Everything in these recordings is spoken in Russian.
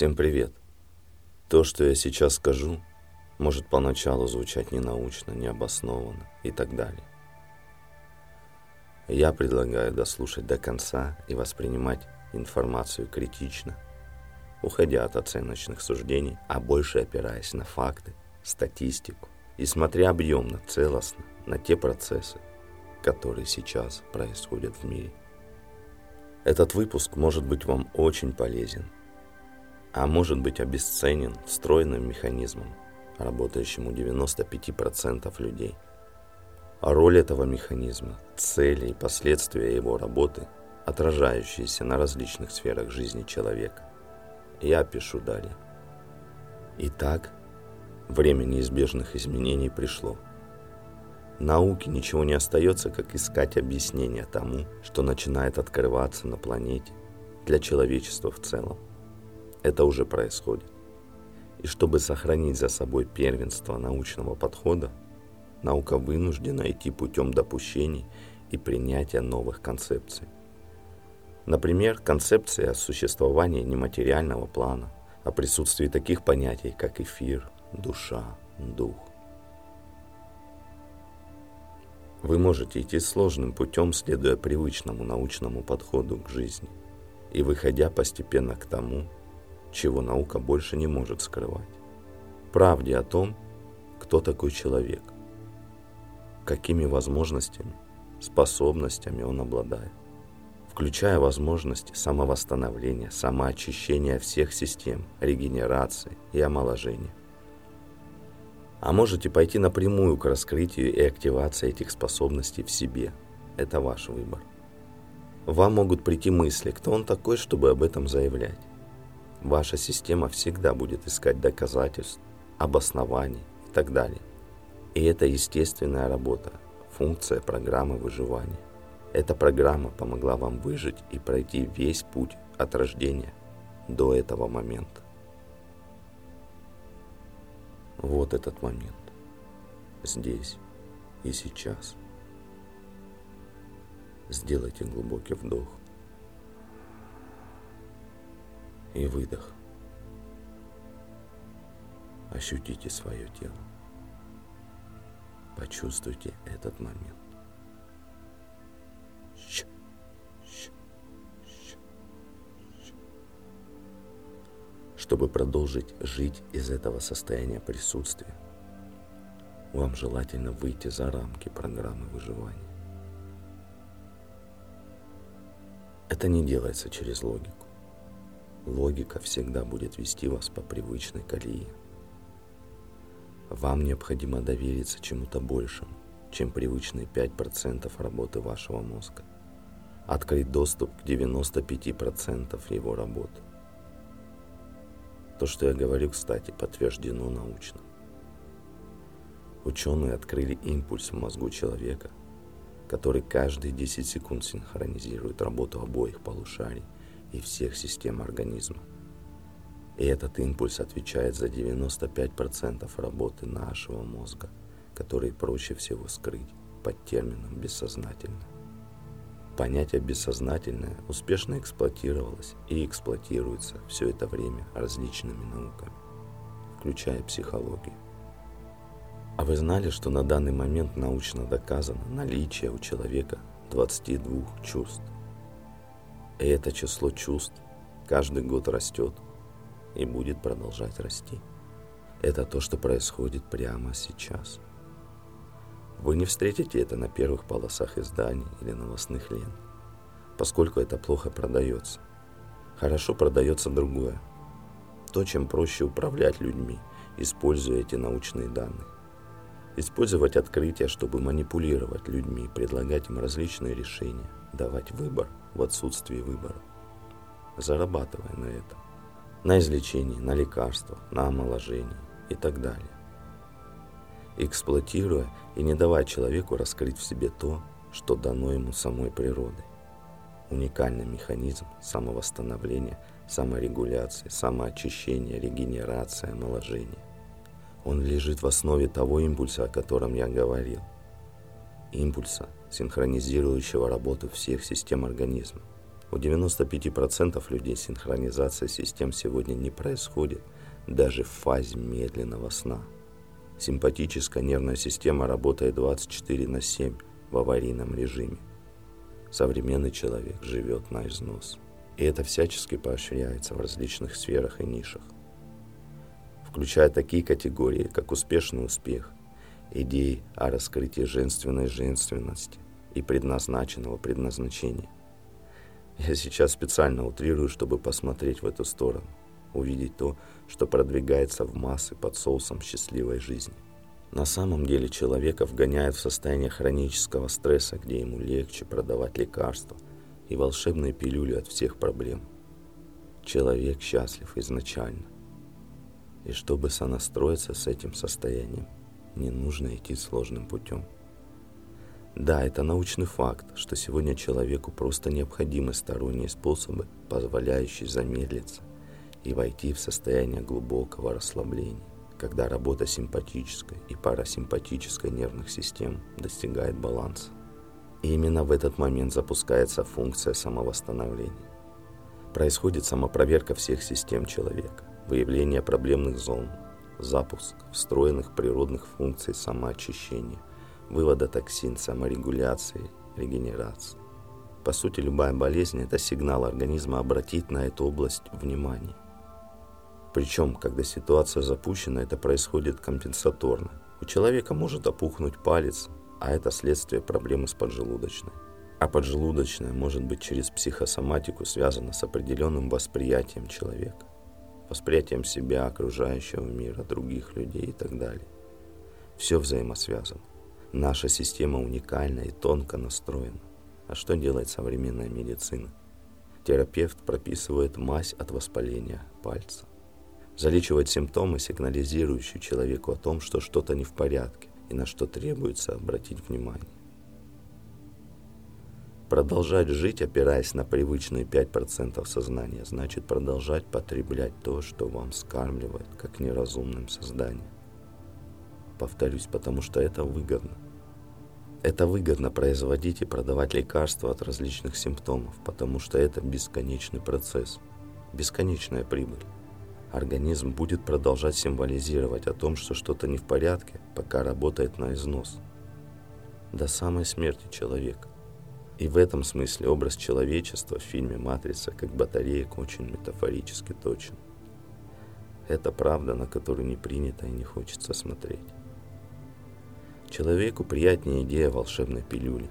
Всем привет! То, что я сейчас скажу, может поначалу звучать ненаучно, необоснованно и так далее. Я предлагаю дослушать до конца и воспринимать информацию критично, уходя от оценочных суждений, а больше опираясь на факты, статистику и смотря объемно, целостно на те процессы, которые сейчас происходят в мире. Этот выпуск может быть вам очень полезен – а может быть обесценен встроенным механизмом, работающим у 95% людей. А роль этого механизма, цели и последствия его работы, отражающиеся на различных сферах жизни человека. Я пишу далее. Итак, время неизбежных изменений пришло. Науке ничего не остается, как искать объяснение тому, что начинает открываться на планете для человечества в целом это уже происходит. И чтобы сохранить за собой первенство научного подхода, наука вынуждена идти путем допущений и принятия новых концепций. Например, концепция о существовании нематериального плана, о присутствии таких понятий, как эфир, душа, дух. Вы можете идти сложным путем, следуя привычному научному подходу к жизни и выходя постепенно к тому, чего наука больше не может скрывать. Правде о том, кто такой человек, какими возможностями, способностями он обладает, включая возможности самовосстановления, самоочищения всех систем, регенерации и омоложения. А можете пойти напрямую к раскрытию и активации этих способностей в себе. Это ваш выбор. Вам могут прийти мысли, кто он такой, чтобы об этом заявлять. Ваша система всегда будет искать доказательств, обоснований и так далее. И это естественная работа, функция программы выживания. Эта программа помогла вам выжить и пройти весь путь от рождения до этого момента. Вот этот момент. Здесь и сейчас. Сделайте глубокий вдох и выдох. Ощутите свое тело. Почувствуйте этот момент. Чтобы продолжить жить из этого состояния присутствия, вам желательно выйти за рамки программы выживания. Это не делается через логику. Логика всегда будет вести вас по привычной колее. Вам необходимо довериться чему-то большему, чем привычные 5% работы вашего мозга. Открыть доступ к 95% его работы. То, что я говорю, кстати, подтверждено научно. Ученые открыли импульс в мозгу человека, который каждые 10 секунд синхронизирует работу обоих полушарий и всех систем организма. И этот импульс отвечает за 95% работы нашего мозга, который проще всего скрыть под термином «бессознательное». Понятие «бессознательное» успешно эксплуатировалось и эксплуатируется все это время различными науками, включая психологию. А вы знали, что на данный момент научно доказано наличие у человека 22 чувств? И это число чувств каждый год растет и будет продолжать расти. Это то, что происходит прямо сейчас. Вы не встретите это на первых полосах изданий или новостных лент, поскольку это плохо продается. Хорошо продается другое. То, чем проще управлять людьми, используя эти научные данные. Использовать открытия, чтобы манипулировать людьми, предлагать им различные решения, давать выбор – в отсутствии выбора, зарабатывая на этом, на излечении, на лекарствах, на омоложении и так далее. Эксплуатируя и не давая человеку раскрыть в себе то, что дано ему самой природой. Уникальный механизм самовосстановления, саморегуляции, самоочищения, регенерации, омоложения. Он лежит в основе того импульса, о котором я говорил – импульса, синхронизирующего работу всех систем организма, У 95% людей синхронизация систем сегодня не происходит даже в фазе медленного сна. Симпатическая нервная система работает 24 на 7 в аварийном режиме. Современный человек живет на износ. И это всячески поощряется в различных сферах и нишах. Включая такие категории, как успешный успех, идеи о раскрытии женственной женственности и предназначенного предназначения. Я сейчас специально утрирую, чтобы посмотреть в эту сторону, увидеть то, что продвигается в массы под соусом счастливой жизни. На самом деле человека вгоняют в состояние хронического стресса, где ему легче продавать лекарства и волшебные пилюли от всех проблем. Человек счастлив изначально. И чтобы сонастроиться с этим состоянием, не нужно идти сложным путем. Да, это научный факт, что сегодня человеку просто необходимы сторонние способы, позволяющие замедлиться и войти в состояние глубокого расслабления когда работа симпатической и парасимпатической нервных систем достигает баланса. И именно в этот момент запускается функция самовосстановления. Происходит самопроверка всех систем человека, выявление проблемных зон, запуск встроенных природных функций самоочищения, вывода токсин, саморегуляции, регенерации. По сути, любая болезнь – это сигнал организма обратить на эту область внимание. Причем, когда ситуация запущена, это происходит компенсаторно. У человека может опухнуть палец, а это следствие проблемы с поджелудочной. А поджелудочная может быть через психосоматику связана с определенным восприятием человека. Восприятием себя, окружающего мира, других людей и так далее. Все взаимосвязано. Наша система уникальна и тонко настроена. А что делает современная медицина? Терапевт прописывает мазь от воспаления пальца залечивать симптомы, сигнализирующие человеку о том, что что-то не в порядке и на что требуется обратить внимание. Продолжать жить, опираясь на привычные 5% сознания, значит продолжать потреблять то, что вам скармливает, как неразумным созданием. Повторюсь, потому что это выгодно. Это выгодно производить и продавать лекарства от различных симптомов, потому что это бесконечный процесс, бесконечная прибыль организм будет продолжать символизировать о том, что что-то не в порядке, пока работает на износ. До самой смерти человека. И в этом смысле образ человечества в фильме «Матрица» как батареек очень метафорически точен. Это правда, на которую не принято и не хочется смотреть. Человеку приятнее идея волшебной пилюли.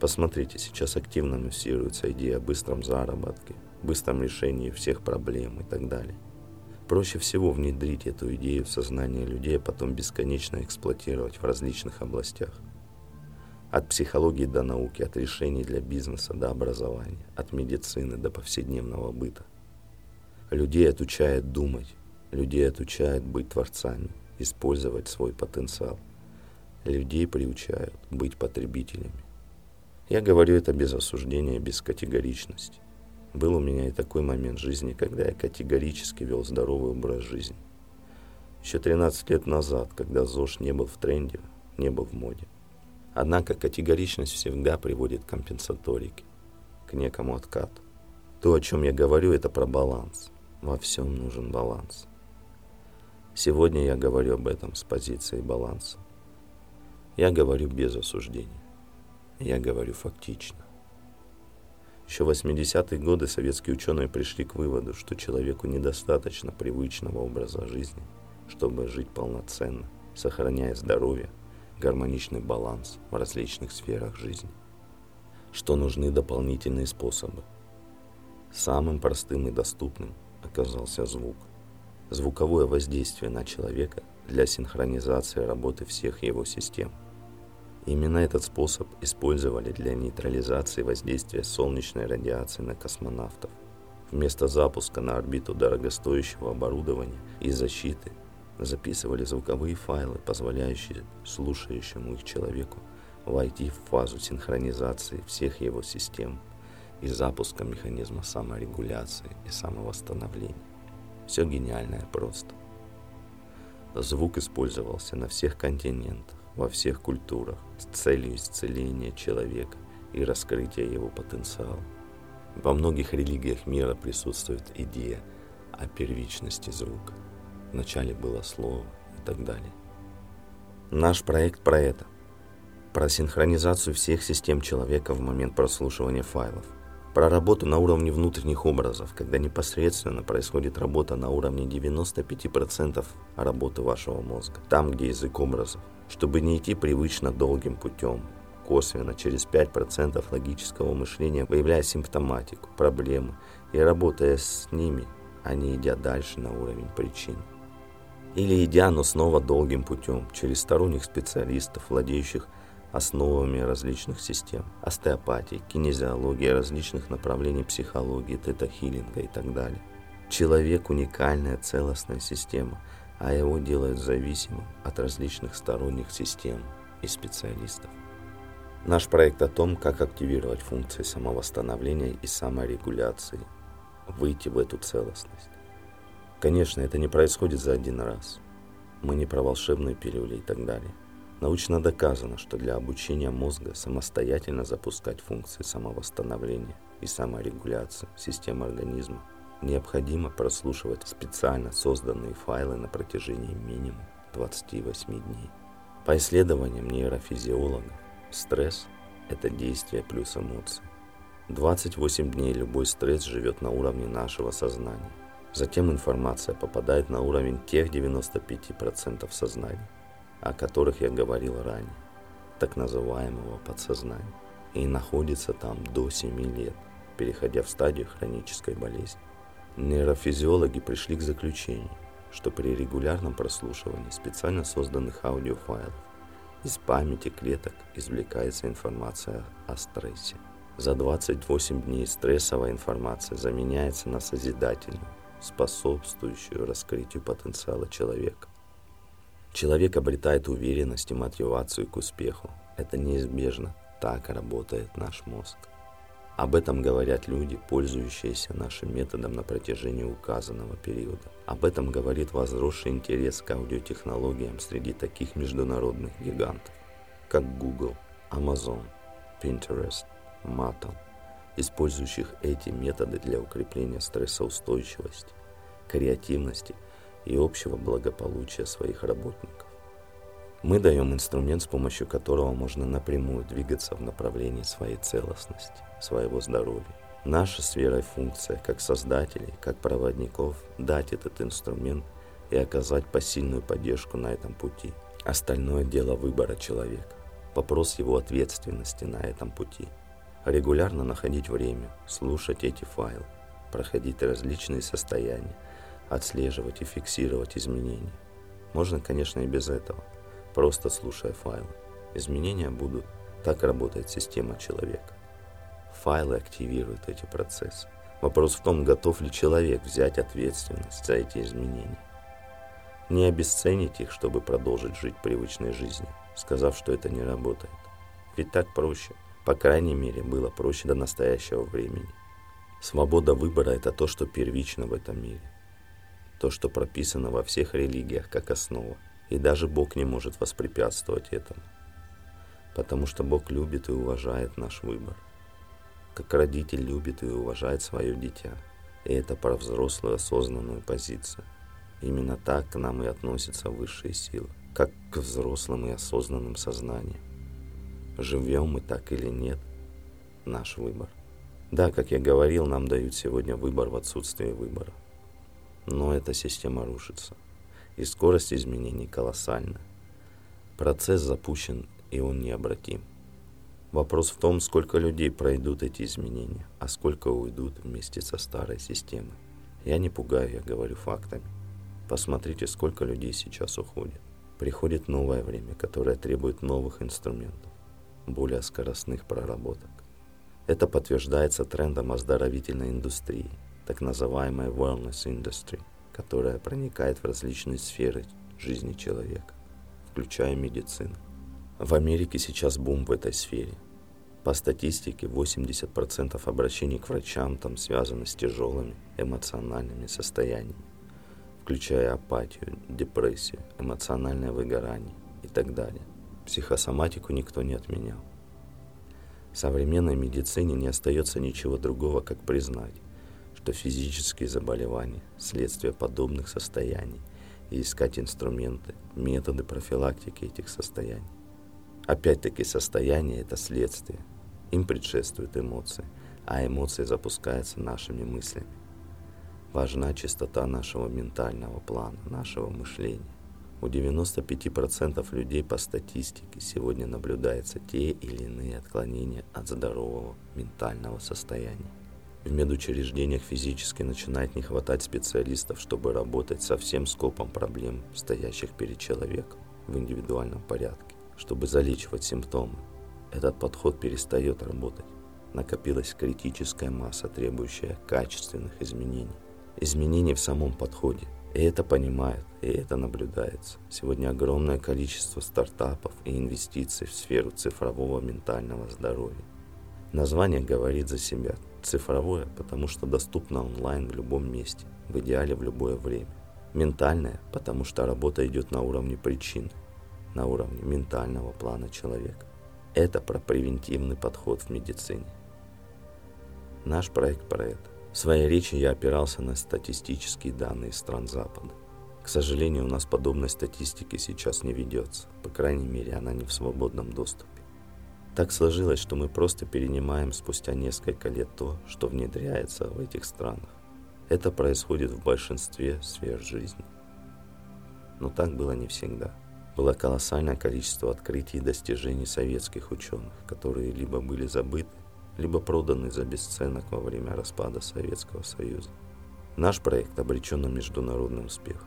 Посмотрите, сейчас активно муссируется идея о быстром заработке, быстром решении всех проблем и так далее. Проще всего внедрить эту идею в сознание людей, а потом бесконечно эксплуатировать в различных областях. От психологии до науки, от решений для бизнеса до образования, от медицины до повседневного быта. Людей отучает думать, людей отучает быть творцами, использовать свой потенциал. Людей приучают быть потребителями. Я говорю это без осуждения, без категоричности. Был у меня и такой момент жизни, когда я категорически вел здоровый образ жизни. Еще 13 лет назад, когда ЗОЖ не был в тренде, не был в моде. Однако категоричность всегда приводит к компенсаторике, к некому откату. То, о чем я говорю, это про баланс. Во всем нужен баланс. Сегодня я говорю об этом с позиции баланса. Я говорю без осуждения. Я говорю фактично. Еще в 80-е годы советские ученые пришли к выводу, что человеку недостаточно привычного образа жизни, чтобы жить полноценно, сохраняя здоровье, гармоничный баланс в различных сферах жизни. Что нужны дополнительные способы. Самым простым и доступным оказался звук. Звуковое воздействие на человека для синхронизации работы всех его систем – Именно этот способ использовали для нейтрализации воздействия солнечной радиации на космонавтов. Вместо запуска на орбиту дорогостоящего оборудования и защиты записывали звуковые файлы, позволяющие слушающему их человеку войти в фазу синхронизации всех его систем и запуска механизма саморегуляции и самовосстановления. Все гениальное просто. Звук использовался на всех континентах во всех культурах с целью исцеления человека и раскрытия его потенциала. Во многих религиях мира присутствует идея о первичности звука. Вначале было слово и так далее. Наш проект про это. Про синхронизацию всех систем человека в момент прослушивания файлов. Про работу на уровне внутренних образов, когда непосредственно происходит работа на уровне 95% работы вашего мозга, там, где язык образов, чтобы не идти привычно долгим путем, косвенно через 5% логического мышления, выявляя симптоматику, проблемы и работая с ними, а не идя дальше на уровень причин. Или идя, но снова долгим путем, через сторонних специалистов, владеющих основами различных систем, остеопатии, кинезиологии, различных направлений психологии, тета-хиллинга и так далее. Человек – уникальная целостная система, а его делают зависимым от различных сторонних систем и специалистов. Наш проект о том, как активировать функции самовосстановления и саморегуляции, выйти в эту целостность. Конечно, это не происходит за один раз. Мы не про волшебные пилюли и так далее. Научно доказано, что для обучения мозга самостоятельно запускать функции самовосстановления и саморегуляции системы организма необходимо прослушивать специально созданные файлы на протяжении минимум 28 дней. По исследованиям нейрофизиологов, Стресс – это действие плюс эмоции. 28 дней любой стресс живет на уровне нашего сознания. Затем информация попадает на уровень тех 95% сознания, о которых я говорил ранее, так называемого подсознания, и находится там до 7 лет, переходя в стадию хронической болезни. Нейрофизиологи пришли к заключению, что при регулярном прослушивании специально созданных аудиофайлов из памяти клеток извлекается информация о стрессе. За 28 дней стрессовая информация заменяется на созидательную, способствующую раскрытию потенциала человека. Человек обретает уверенность и мотивацию к успеху. Это неизбежно. Так работает наш мозг. Об этом говорят люди, пользующиеся нашим методом на протяжении указанного периода. Об этом говорит возросший интерес к аудиотехнологиям среди таких международных гигантов, как Google, Amazon, Pinterest, Mattel, использующих эти методы для укрепления стрессоустойчивости, креативности и общего благополучия своих работников. Мы даем инструмент, с помощью которого можно напрямую двигаться в направлении своей целостности, своего здоровья. Наша сфера и функция, как создателей, как проводников, дать этот инструмент и оказать посильную поддержку на этом пути. Остальное дело выбора человека. Вопрос его ответственности на этом пути. Регулярно находить время, слушать эти файлы, проходить различные состояния, отслеживать и фиксировать изменения. Можно, конечно, и без этого – просто слушая файлы. Изменения будут. Так работает система человека. Файлы активируют эти процессы. Вопрос в том, готов ли человек взять ответственность за эти изменения. Не обесценить их, чтобы продолжить жить привычной жизнью, сказав, что это не работает. Ведь так проще. По крайней мере, было проще до настоящего времени. Свобода выбора – это то, что первично в этом мире. То, что прописано во всех религиях как основа – и даже Бог не может воспрепятствовать этому, потому что Бог любит и уважает наш выбор, как родитель любит и уважает свое дитя. И это про взрослую осознанную позицию. Именно так к нам и относятся высшие силы, как к взрослым и осознанным сознаниям. Живем мы так или нет, наш выбор. Да, как я говорил, нам дают сегодня выбор в отсутствии выбора. Но эта система рушится и скорость изменений колоссальна. Процесс запущен, и он необратим. Вопрос в том, сколько людей пройдут эти изменения, а сколько уйдут вместе со старой системой. Я не пугаю, я говорю фактами. Посмотрите, сколько людей сейчас уходит. Приходит новое время, которое требует новых инструментов, более скоростных проработок. Это подтверждается трендом оздоровительной индустрии, так называемой wellness industry – которая проникает в различные сферы жизни человека, включая медицину. В Америке сейчас бум в этой сфере. По статистике, 80% обращений к врачам там связаны с тяжелыми эмоциональными состояниями, включая апатию, депрессию, эмоциональное выгорание и так далее. Психосоматику никто не отменял. Современной медицине не остается ничего другого, как признать, что физические заболевания – следствие подобных состояний, и искать инструменты, методы профилактики этих состояний. Опять-таки состояние – это следствие. Им предшествуют эмоции, а эмоции запускаются нашими мыслями. Важна чистота нашего ментального плана, нашего мышления. У 95% людей по статистике сегодня наблюдаются те или иные отклонения от здорового ментального состояния. В медучреждениях физически начинает не хватать специалистов, чтобы работать со всем скопом проблем, стоящих перед человеком в индивидуальном порядке, чтобы залечивать симптомы. Этот подход перестает работать. Накопилась критическая масса, требующая качественных изменений. Изменений в самом подходе, и это понимают, и это наблюдается. Сегодня огромное количество стартапов и инвестиций в сферу цифрового ментального здоровья. Название говорит за себя. Цифровое, потому что доступно онлайн в любом месте, в идеале в любое время. Ментальное, потому что работа идет на уровне причины, на уровне ментального плана человека. Это про превентивный подход в медицине. Наш проект про это. В своей речи я опирался на статистические данные стран Запада. К сожалению, у нас подобной статистики сейчас не ведется, по крайней мере, она не в свободном доступе. Так сложилось, что мы просто перенимаем спустя несколько лет то, что внедряется в этих странах. Это происходит в большинстве сфер жизни. Но так было не всегда. Было колоссальное количество открытий и достижений советских ученых, которые либо были забыты, либо проданы за бесценок во время распада Советского Союза. Наш проект обречен на международный успех.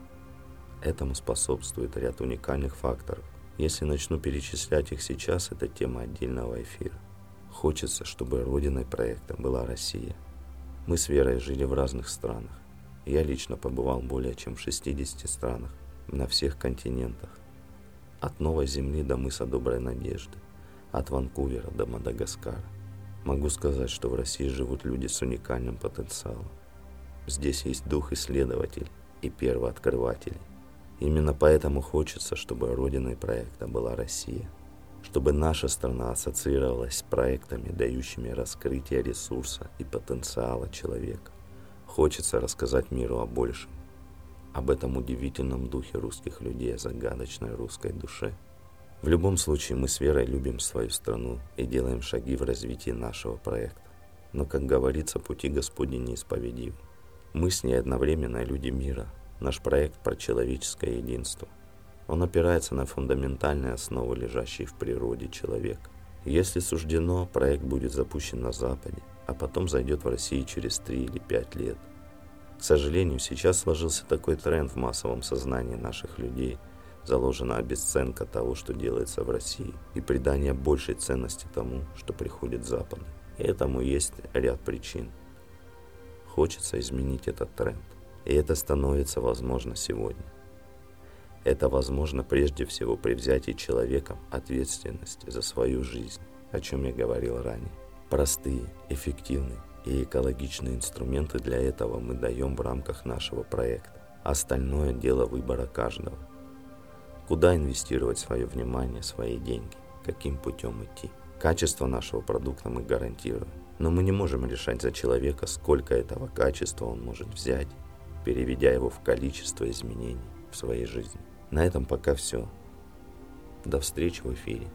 Этому способствует ряд уникальных факторов. Если начну перечислять их сейчас, это тема отдельного эфира. Хочется, чтобы родиной проекта была Россия. Мы с Верой жили в разных странах. Я лично побывал более чем в 60 странах, на всех континентах. От Новой Земли до мыса Доброй Надежды, от Ванкувера до Мадагаскара. Могу сказать, что в России живут люди с уникальным потенциалом. Здесь есть дух исследователей и первооткрывателей. Именно поэтому хочется, чтобы родиной проекта была Россия. Чтобы наша страна ассоциировалась с проектами, дающими раскрытие ресурса и потенциала человека. Хочется рассказать миру о большем. Об этом удивительном духе русских людей, о загадочной русской душе – в любом случае, мы с Верой любим свою страну и делаем шаги в развитии нашего проекта. Но, как говорится, пути Господни неисповедимы. Мы с ней одновременно люди мира. Наш проект про человеческое единство. Он опирается на фундаментальные основы, лежащие в природе человека. Если суждено, проект будет запущен на Западе, а потом зайдет в Россию через 3 или 5 лет. К сожалению, сейчас сложился такой тренд в массовом сознании наших людей – заложена обесценка того, что делается в России, и придание большей ценности тому, что приходит с Запада. И этому есть ряд причин. Хочется изменить этот тренд, и это становится возможно сегодня. Это возможно прежде всего при взятии человеком ответственности за свою жизнь, о чем я говорил ранее. Простые, эффективные и экологичные инструменты для этого мы даем в рамках нашего проекта. Остальное дело выбора каждого – Куда инвестировать свое внимание, свои деньги, каким путем идти. Качество нашего продукта мы гарантируем, но мы не можем решать за человека, сколько этого качества он может взять, переведя его в количество изменений в своей жизни. На этом пока все. До встречи в эфире.